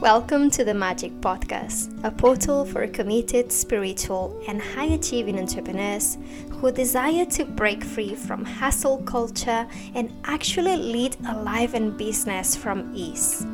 Welcome to the Magic Podcast, a portal for committed, spiritual, and high achieving entrepreneurs who desire to break free from hustle culture and actually lead a life and business from ease.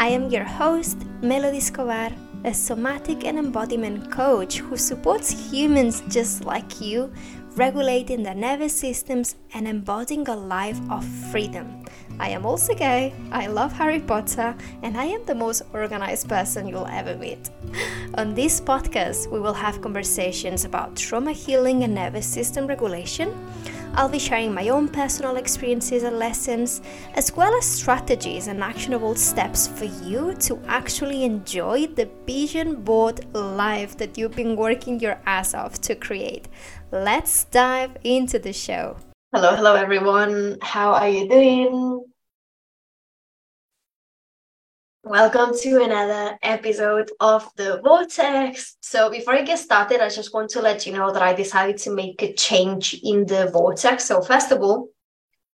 I am your host, Melody Escobar, a somatic and embodiment coach who supports humans just like you, regulating their nervous systems and embodying a life of freedom I am also gay, I love Harry Potter, and I am the most organized person you'll ever meet. On this podcast, we will have conversations about trauma healing and nervous system regulation. I'll be sharing my own personal experiences and lessons, as well as strategies and actionable steps for you to actually enjoy the vision board life that you've been working your ass off to create. Let's dive into the show. Hello, hello everyone. How are you doing? Welcome to another episode of the Vortex. So, before I get started, I just want to let you know that I decided to make a change in the Vortex. So, first of all,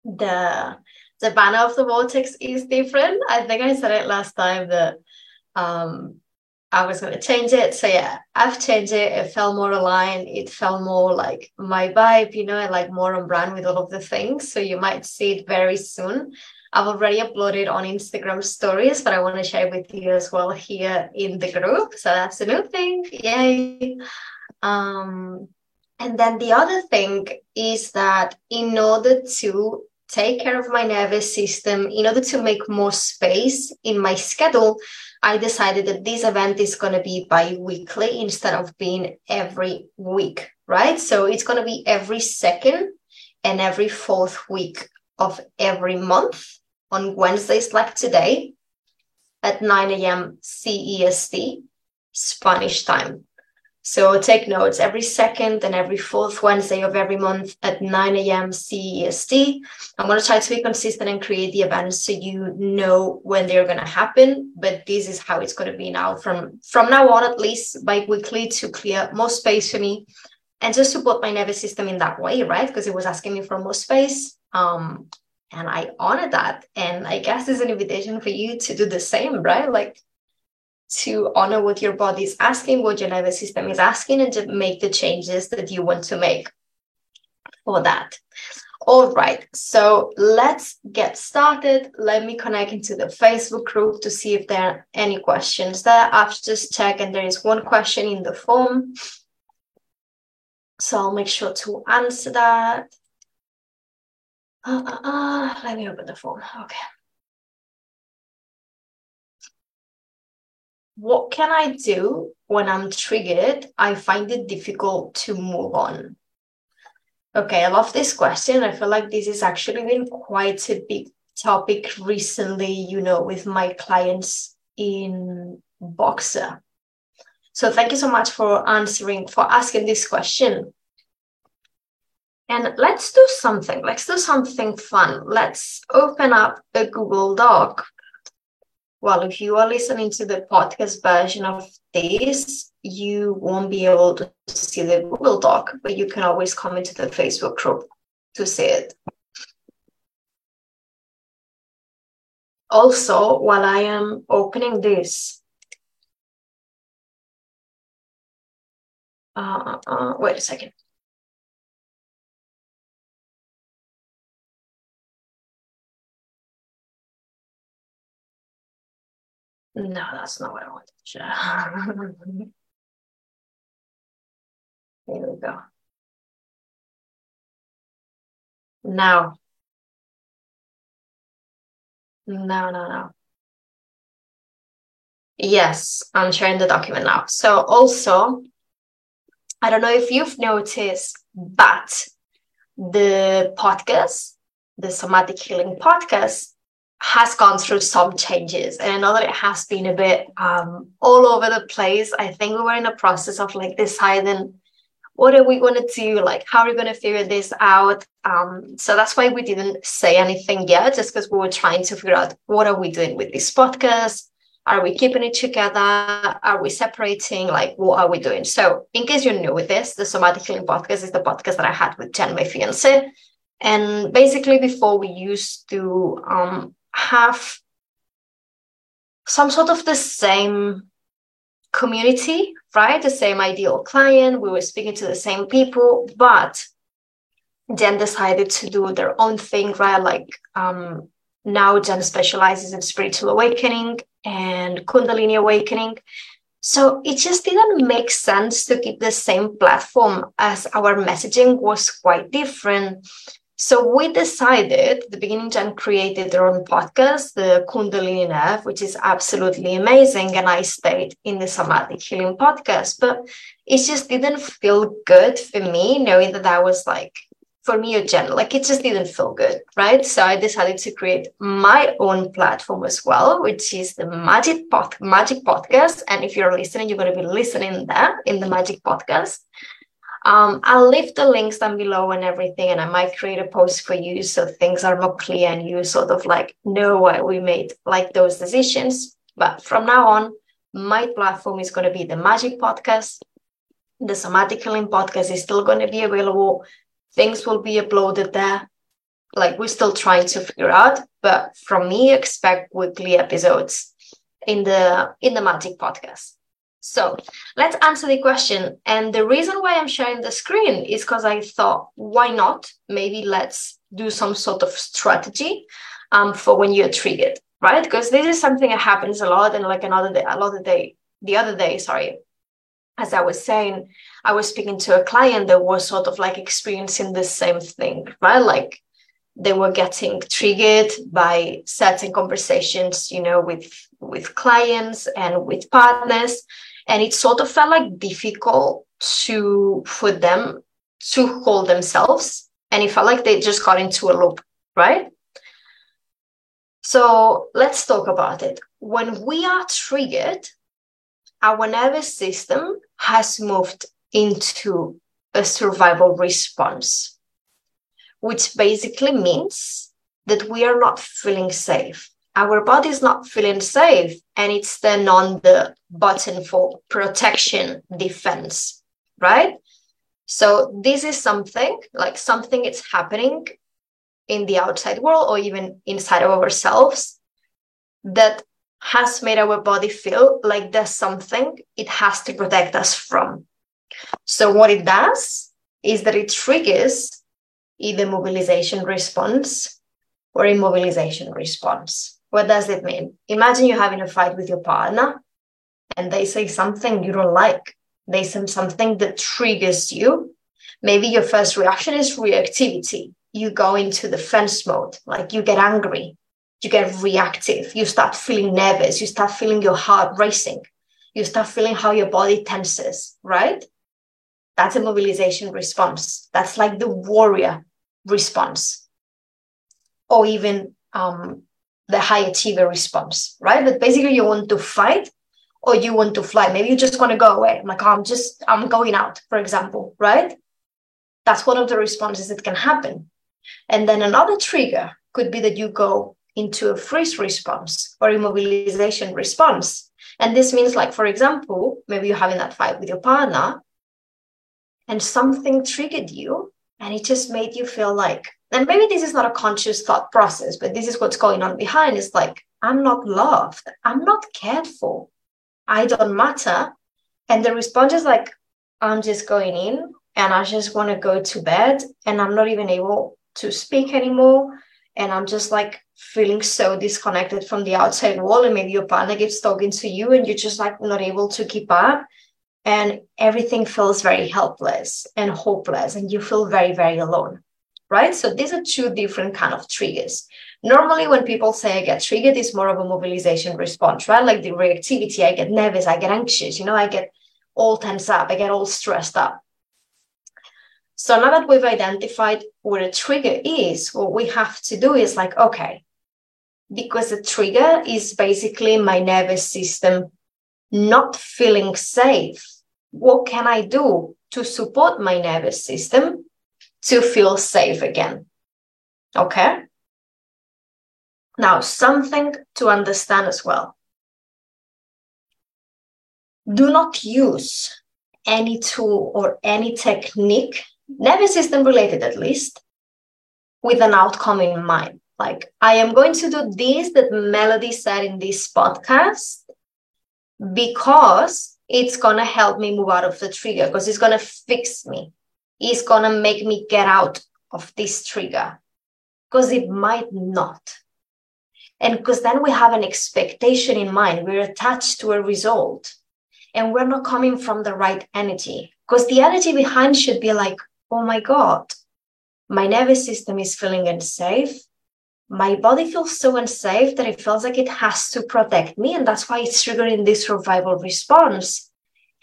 the the banner of the Vortex is different. I think I said it last time that um I was going to change it. So yeah, I've changed it. It felt more aligned. It felt more like my vibe, you know, and like more on brand with all of the things. So you might see it very soon. I've already uploaded on Instagram stories, but I want to share with you as well here in the group. So that's a new thing. Yay. Um, and then the other thing is that in order to take care of my nervous system, in order to make more space in my schedule, I decided that this event is going to be bi weekly instead of being every week, right? So it's going to be every second and every fourth week of every month on Wednesdays, like today, at 9 a.m. CEST, Spanish time. So take notes every second and every fourth Wednesday of every month at 9 a.m. CEST. I'm going to try to be consistent and create the events so you know when they're going to happen. But this is how it's going to be now from, from now on, at least bi weekly to clear more space for me and just support my nervous system in that way, right? Because it was asking me for more space. Um, and I honor that. And I guess it's an invitation for you to do the same, right? Like to honor what your body is asking, what your nervous system is asking, and to make the changes that you want to make for that. All right, so let's get started. Let me connect into the Facebook group to see if there are any questions there. I've just checked, and there is one question in the form. So I'll make sure to answer that. Uh, uh, uh, let me open the form. Okay. What can I do when I'm triggered? I find it difficult to move on. Okay, I love this question. I feel like this has actually been quite a big topic recently, you know, with my clients in Voxer. So thank you so much for answering, for asking this question. And let's do something. Let's do something fun. Let's open up a Google Doc well, if you are listening to the podcast version of this, you won't be able to see the Google Doc, but you can always come into the Facebook group to see it. Also, while I am opening this, uh, uh, wait a second. No, that's not what I wanted to share. Here we go. No. No, no, no. Yes, I'm sharing the document now. So also, I don't know if you've noticed, but the podcast, the somatic healing podcast, has gone through some changes and I know that it has been a bit um, all over the place. I think we were in a process of like deciding what are we going to do? Like, how are we going to figure this out? Um, so that's why we didn't say anything yet, just because we were trying to figure out what are we doing with this podcast? Are we keeping it together? Are we separating? Like, what are we doing? So, in case you're new with this, the Somatic Healing Podcast is the podcast that I had with Jen, my fiance. And basically, before we used to um, have some sort of the same community, right? The same ideal client. We were speaking to the same people, but Jen decided to do their own thing, right? Like um, now Jen specializes in spiritual awakening and Kundalini awakening. So it just didn't make sense to keep the same platform as our messaging was quite different. So we decided the beginning Jen created their own podcast, the Kundalini Nav, which is absolutely amazing. And I stayed in the somatic healing podcast, but it just didn't feel good for me knowing that I was like for me a gen like it just didn't feel good right? So i decided to create my own platform as well which is the magic pod magic podcast. And if you're listening you're going to be listening there in the magic podcast um, I'll leave the links down below and everything, and I might create a post for you so things are more clear and you sort of like know why we made like those decisions. But from now on, my platform is going to be the Magic Podcast. The Somatic Healing Podcast is still going to be available things will be uploaded there. Like we're still trying to figure out, but from me, expect weekly episodes in the in the Magic Podcast. So let's answer the question. And the reason why I'm sharing the screen is because I thought, why not? Maybe let's do some sort of strategy um, for when you're triggered, right? Because this is something that happens a lot. And like another day, a lot of day, the other day, sorry, as I was saying, I was speaking to a client that was sort of like experiencing the same thing, right? Like they were getting triggered by certain conversations, you know, with with clients and with partners, and it sort of felt like difficult to for them to hold themselves, and it felt like they just got into a loop, right? So let's talk about it. When we are triggered, our nervous system has moved into a survival response, which basically means that we are not feeling safe. Our body is not feeling safe, and it's then on the button for protection defense, right? So, this is something like something is happening in the outside world or even inside of ourselves that has made our body feel like there's something it has to protect us from. So, what it does is that it triggers either mobilization response or immobilization response. What does it mean? Imagine you're having a fight with your partner and they say something you don't like. They say something that triggers you. Maybe your first reaction is reactivity. You go into defense mode, like you get angry, you get reactive, you start feeling nervous, you start feeling your heart racing, you start feeling how your body tenses, right? That's a mobilization response. That's like the warrior response, or even um, the high achiever response, right? But basically, you want to fight or you want to fly. Maybe you just want to go away. I'm like, oh, I'm just, I'm going out, for example, right? That's one of the responses that can happen. And then another trigger could be that you go into a freeze response or immobilization response. And this means, like, for example, maybe you're having that fight with your partner and something triggered you and it just made you feel like, and maybe this is not a conscious thought process, but this is what's going on behind. Is like, I'm not loved, I'm not cared for, I don't matter. And the response is like, I'm just going in and I just want to go to bed and I'm not even able to speak anymore. And I'm just like feeling so disconnected from the outside world, and maybe your partner keeps talking to you, and you're just like not able to keep up, and everything feels very helpless and hopeless, and you feel very, very alone, right? So these are two different kind of triggers. Normally, when people say I get triggered, it's more of a mobilization response, right? Like the reactivity, I get nervous, I get anxious, you know, I get all tense up, I get all stressed up. So now that we've identified what a trigger is, what we have to do is like, okay, because the trigger is basically my nervous system not feeling safe. What can I do to support my nervous system to feel safe again? Okay. Now, something to understand as well. Do not use any tool or any technique nervous system related at least, with an outcome in mind. Like, I am going to do this that Melody said in this podcast because it's going to help me move out of the trigger, because it's going to fix me. It's going to make me get out of this trigger, because it might not. And because then we have an expectation in mind, we're attached to a result and we're not coming from the right energy. Because the energy behind should be like, oh my God, my nervous system is feeling unsafe. My body feels so unsafe that it feels like it has to protect me. And that's why it's triggering this survival response.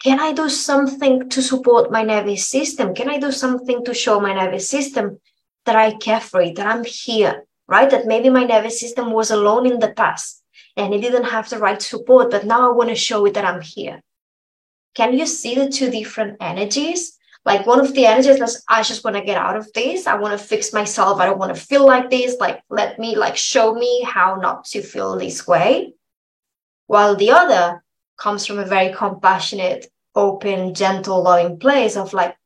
Can I do something to support my nervous system? Can I do something to show my nervous system that I care for it, that I'm here, right? That maybe my nervous system was alone in the past and it didn't have the right support, but now I want to show it that I'm here. Can you see the two different energies? Like one of the energies is I just want to get out of this. I want to fix myself. I don't want to feel like this. Like, let me like show me how not to feel this way. While the other comes from a very compassionate, open, gentle, loving place of like,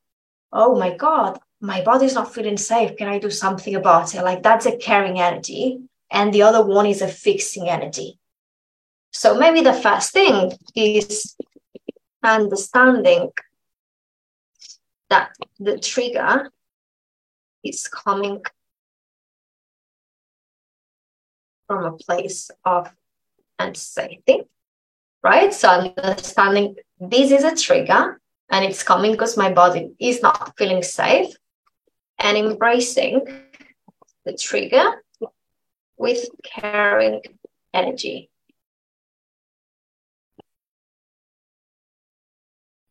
oh my God, my body's not feeling safe. Can I do something about it? Like that's a caring energy. And the other one is a fixing energy. So maybe the first thing is understanding that the trigger is coming from a place of anxiety, right? So understanding this is a trigger and it's coming because my body is not feeling safe and embracing the trigger with caring energy.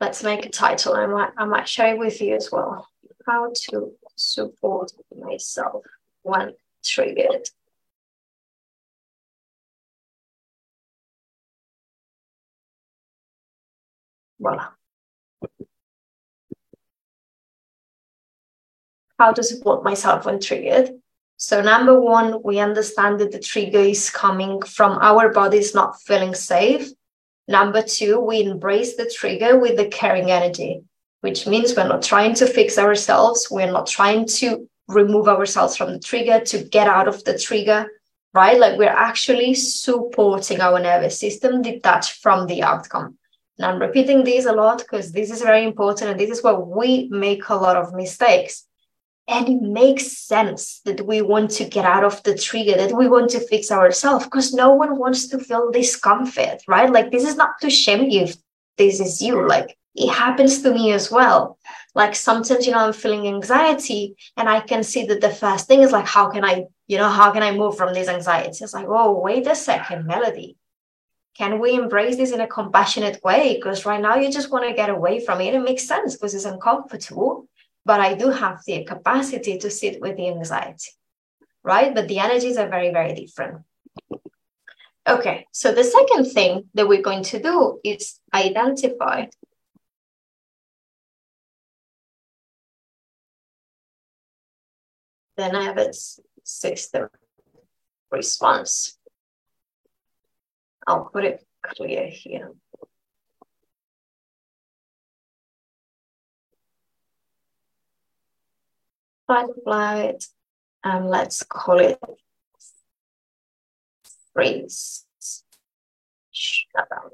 Let's make a title. I might, I might share it with you as well. How to support myself when triggered. Voila. how to support myself when triggered. So, number one, we understand that the trigger is coming from our bodies not feeling safe. Number two, we embrace the trigger with the caring energy, which means we're not trying to fix ourselves. We're not trying to remove ourselves from the trigger to get out of the trigger, right? Like we're actually supporting our nervous system detached from the outcome. And I'm repeating this a lot because this is very important. And this is where we make a lot of mistakes and it makes sense that we want to get out of the trigger, that we want to fix ourselves because no one wants to feel discomfort, right? Like, this is not to shame you if this is you. Like, it happens to me as well. Like, sometimes, you know, I'm feeling anxiety and I can see that the first thing is like, how can I, you know, how can I move from this anxiety? It's like, oh, wait a second, Melody. Can we embrace this in a compassionate way? Because right now you just want to get away from it. It makes sense because it's uncomfortable but I do have the capacity to sit with the anxiety, right? But the energies are very, very different. Okay, so the second thing that we're going to do is identify the nervous system response. I'll put it clear here. fight flight, and let's call it freeze. Shut down.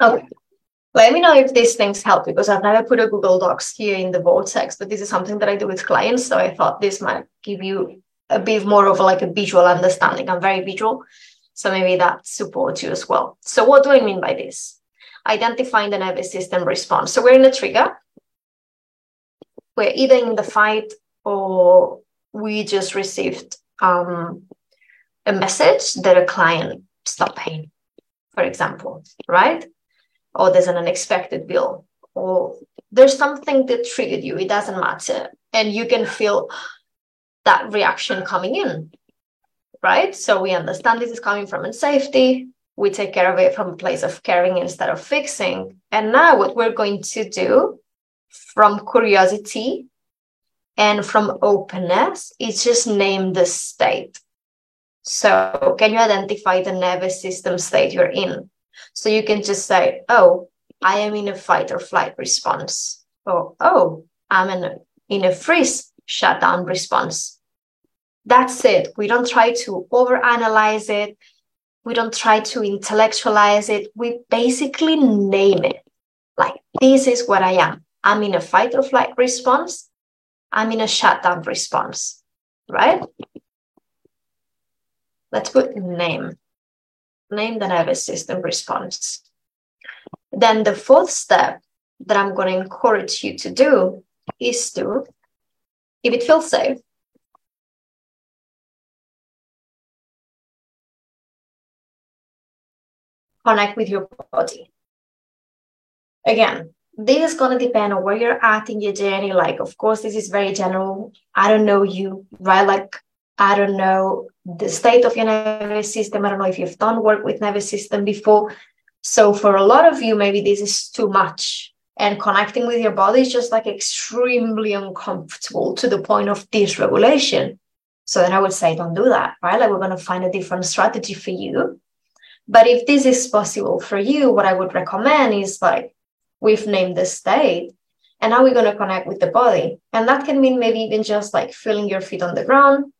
Okay. Let me know if these things help because I've never put a Google Docs here in the vortex, but this is something that I do with clients. So I thought this might give you a bit more of like a visual understanding. I'm very visual. So maybe that supports you as well. So what do I mean by this? identifying the nervous system response. So we're in a trigger. We're either in the fight or we just received um, a message that a client stopped paying, for example, right? Or there's an unexpected bill, or there's something that triggered you. It doesn't matter. And you can feel that reaction coming in, right? So we understand this is coming from unsafety we take care of it from a place of caring instead of fixing. And now, what we're going to do from curiosity and from openness is just name the state. So, can you identify the nervous system state you're in? So, you can just say, Oh, I am in a fight or flight response. Or, Oh, I'm in, a, in a freeze shutdown response. That's it. We don't try to overanalyze it. We don't try to intellectualize it. We basically name it. Like, this is what I am. I'm in a fight or flight response. I'm in a shutdown response, right? Let's put name. Name the nervous system response. Then the fourth step that I'm going to encourage you to do is to, if it feels safe, connect with your body. Again, this is going to depend on where you're at in your journey. Like, of course, this is very general. I don't know you, right? Like, I don't know the state of your nervous system. I don't know if you've done work with nervous system before. So for a lot of you, maybe this is too much. And connecting with your body is just like extremely uncomfortable to the point of dysregulation. So then I would say, don't do that, right? Like we're going to find a different strategy for you. But if this is possible for you, what I would recommend is like we've named the state and now we're going to connect with the body. And that can mean maybe even just like feeling your feet on the ground,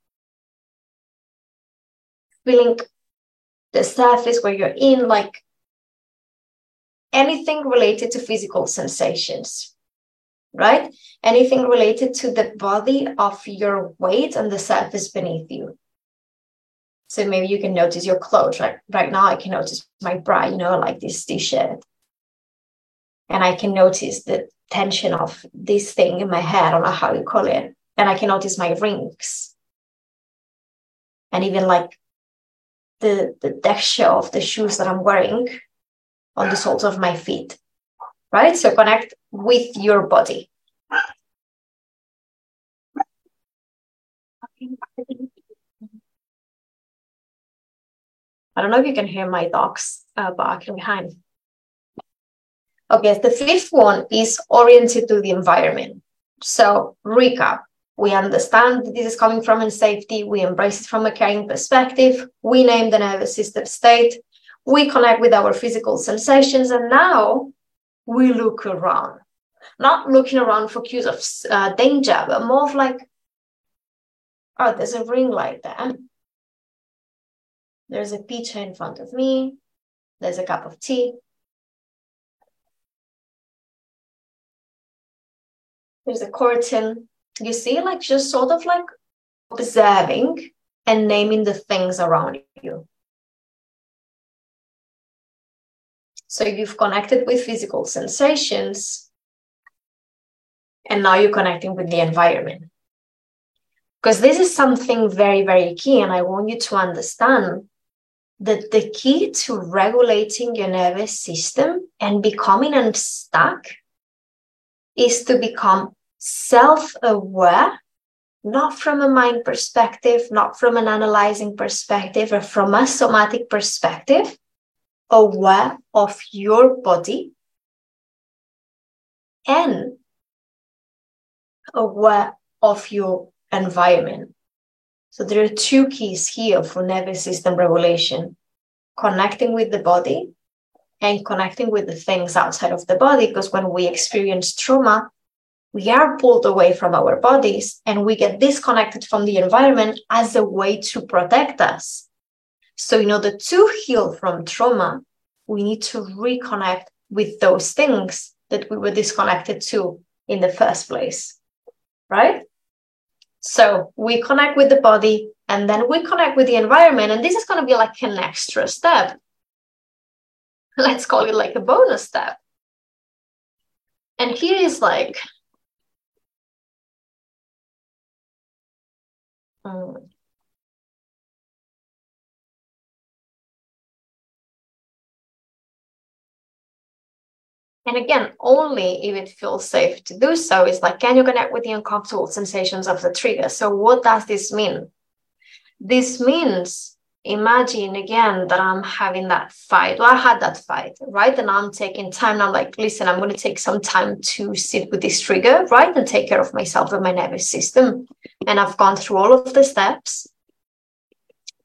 feeling the surface where you're in, like anything related to physical sensations, right? Anything related to the body of your weight on the surface beneath you. So maybe you can notice your clothes. Right, right now, I can notice my bra, you know, like this t-shirt. And I can notice the tension of this thing in my head. I don't know how you call it. And I can notice my rings. And even like the, the texture of the shoes that I'm wearing on the soles of my feet, right? So connect with your body. I don't know if you can hear my dogs uh, barking behind. Okay, the fifth one is oriented to the environment. So, recap we understand that this is coming from in safety. We embrace it from a caring perspective. We name the nervous system state. We connect with our physical sensations. And now we look around, not looking around for cues of uh, danger, but more of like, oh, there's a ring light there. There's a picture in front of me. There's a cup of tea. There's a curtain you see, like just sort of like observing and naming the things around you. So you've connected with physical sensations, and now you're connecting with the environment. Because this is something very, very key, and I want you to understand that the key to regulating your nervous system and becoming unstuck is to become self aware, not from a mind perspective, not from an analyzing perspective, or from a somatic perspective, aware of your body and aware of your environment. So there are two keys here for nervous system regulation connecting with the body and connecting with the things outside of the body. Because when we experience trauma, we are pulled away from our bodies and we get disconnected from the environment as a way to protect us. So, in order to heal from trauma, we need to reconnect with those things that we were disconnected to in the first place. Right? So, we connect with the body and then we connect with the environment. And this is going to be like an extra step. Let's call it like a bonus step. And here is like And again, only if it feels safe to do so. It's like, can you connect with the uncomfortable sensations of the trigger? So, what does this mean? This means imagine again that I'm having that fight. Well, I had that fight, right? And I'm taking time. I'm like, listen, I'm going to take some time to sit with this trigger, right? And take care of myself and my nervous system. And I've gone through all of the steps.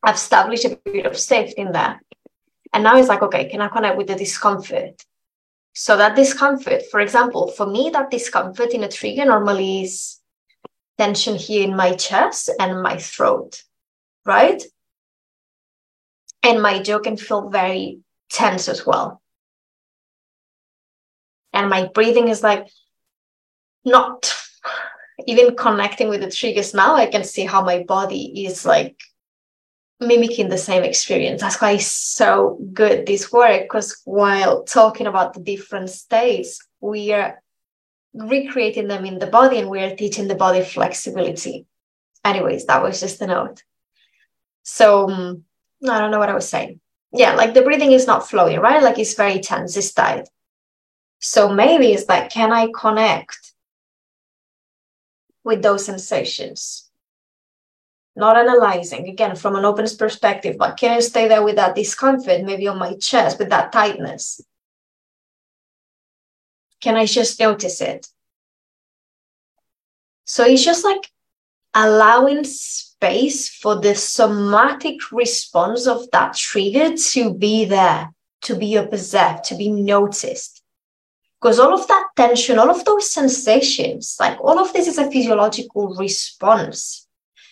I've established a bit of safety in there. And now it's like, okay, can I connect with the discomfort? So that discomfort, for example, for me, that discomfort in a trigger normally is tension here in my chest and my throat, right? And my jaw can feel very tense as well. And my breathing is like not even connecting with the triggers now. I can see how my body is like mimicking the same experience. That's why it's so good, this work, because while talking about the different states, we are recreating them in the body and we are teaching the body flexibility. Anyways, that was just a note. So um, I don't know what I was saying. Mm. Yeah, like the breathing is not flowing, right? Like it's very tense, it's tight. So maybe it's like, can I connect with those sensations? not analyzing again from an openness perspective but can i stay there with that discomfort maybe on my chest with that tightness can i just notice it so it's just like allowing space for the somatic response of that trigger to be there to be observed to be noticed. Because all of that tension all of those sensations like all of this is a physiological response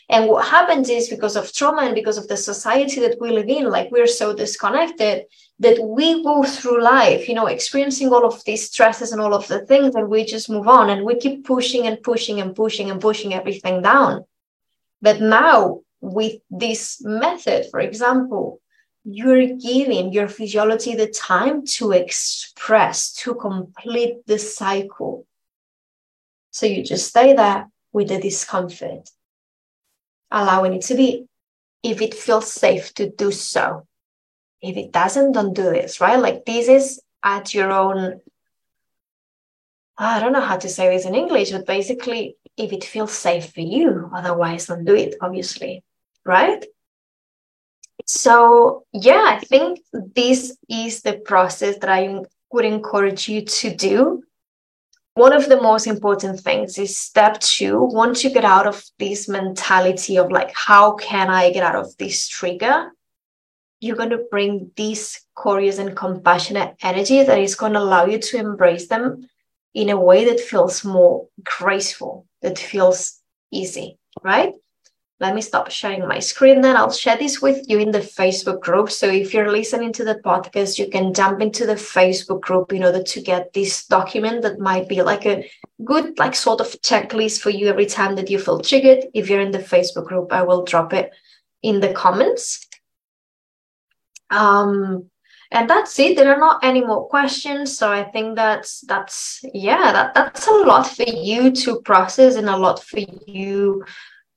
and what happens is because of trauma and because of the society that we live in, like we're so disconnected that we go through life, you know, experiencing all of these stresses and all of the things, and we just move on and we keep pushing and pushing and pushing and pushing everything down. But now, with this method, for example, you're giving your physiology the time to express, to complete the cycle. So you just stay there with the discomfort allowing it to be if it feels safe to do so. If it doesn't, don't do this, right? Like this is at your own. I don't know how to say this in English, but basically, if it feels safe for you, otherwise, don't do it, obviously, right? So, yeah, I think this is the process that I would encourage you to do one of the most important things is step two. Once you get out of this mentality of like how can i get out of this trigger? You're going to bring this curious and compassionate energy that is going to allow you to embrace them in a way that feels more graceful that feels easy right let me stop sharing my screen then. I'll share this with you in the facebook group. So if you're listening to the podcast you can jump into the facebook group in order to get this document that might be like a good like sort of checklist for you every time that you feel triggered. If you're in the facebook group i will drop it in the comments. Um and that's it. There are not any more questions. So i think that's that's yeah that that's a lot for you to process and a lot for you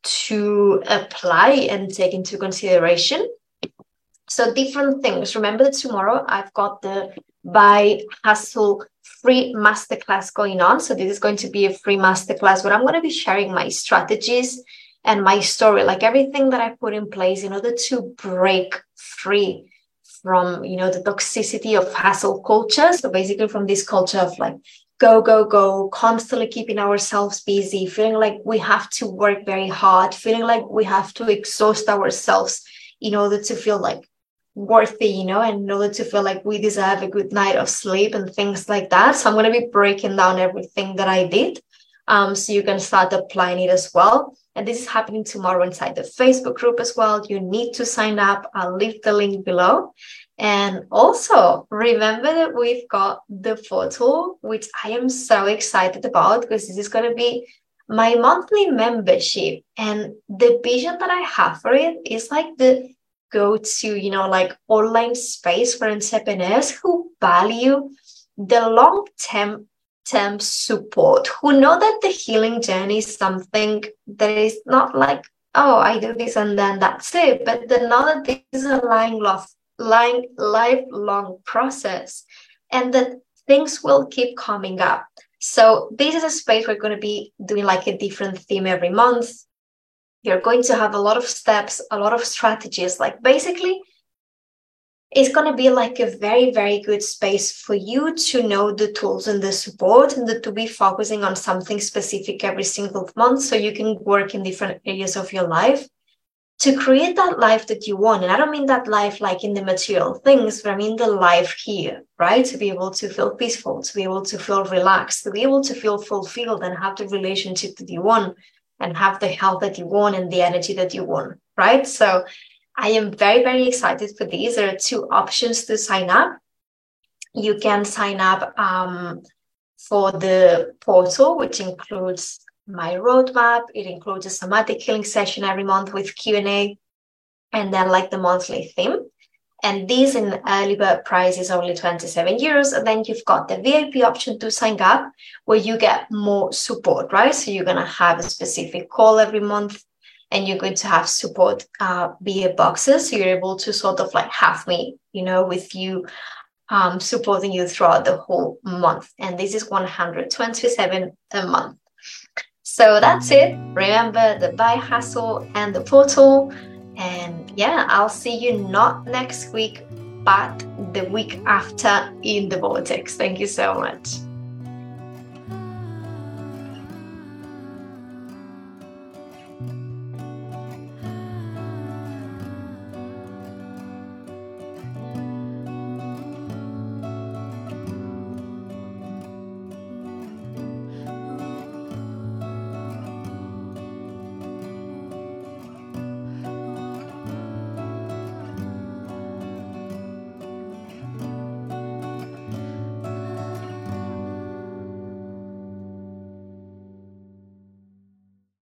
to apply and take into consideration. So different things. Remember that tomorrow I've got the by hustle free masterclass going on. So this is going to be a free masterclass where I'm going to be sharing my strategies and my story, like everything that I put in place in order to break free from you know the toxicity of hustle culture. So basically from this culture of like go, go, go, constantly keeping ourselves busy, feeling like we have to work very hard, feeling like we have to exhaust ourselves in order to feel like worthy, you know, and in order to feel like we deserve a good night of sleep and things like that. So I'm going to be breaking down everything that I did. Um, so you can start applying it as well. And this is happening tomorrow inside the Facebook group as well. You need to sign up. I'll leave the link below. And also remember that we've got the portal, which I am so excited about because this is going to be my monthly membership. And the vision that I have for it is like the go to, you know, like online space for entrepreneurs who value the long term term support, who know that the healing journey is something that is not like, oh, I do this and then that's it, but they know that this is a line love life, lifelong process and that things will keep coming up. So this is a space we're going to be doing like a different theme every month. You're going to have a lot of steps, a lot of strategies. Like basically, it's going to be like a very, very good space for you to know the tools and the support and the, to be focusing on something specific every single month so you can work in different areas of your life to create that life that you want. And I don't mean that life like in the material things, but I mean the life here, right? To be able to feel peaceful, to be able to feel relaxed, to be able to feel fulfilled and have the relationship that you want and have the health that you want and the energy that you want, right? So I am very, very excited for these. There are two options to sign up. You can sign up um, for the portal, which includes my roadmap. It includes a somatic healing session every month with Q&A and then like the monthly theme. And this in early bird price is only 27 euros. And then you've got the VIP option to sign up where you get more support, right? So you're going to have a specific call every month and you're going to have support uh, via Voxer. So you're able to sort of like have me, you know, with you um, supporting you throughout the whole month. And this is 127 a month. So that's it. Remember the buy hustle and the portal. And yeah, I'll see you not next week, but the week after in the vortex. Thank you so much.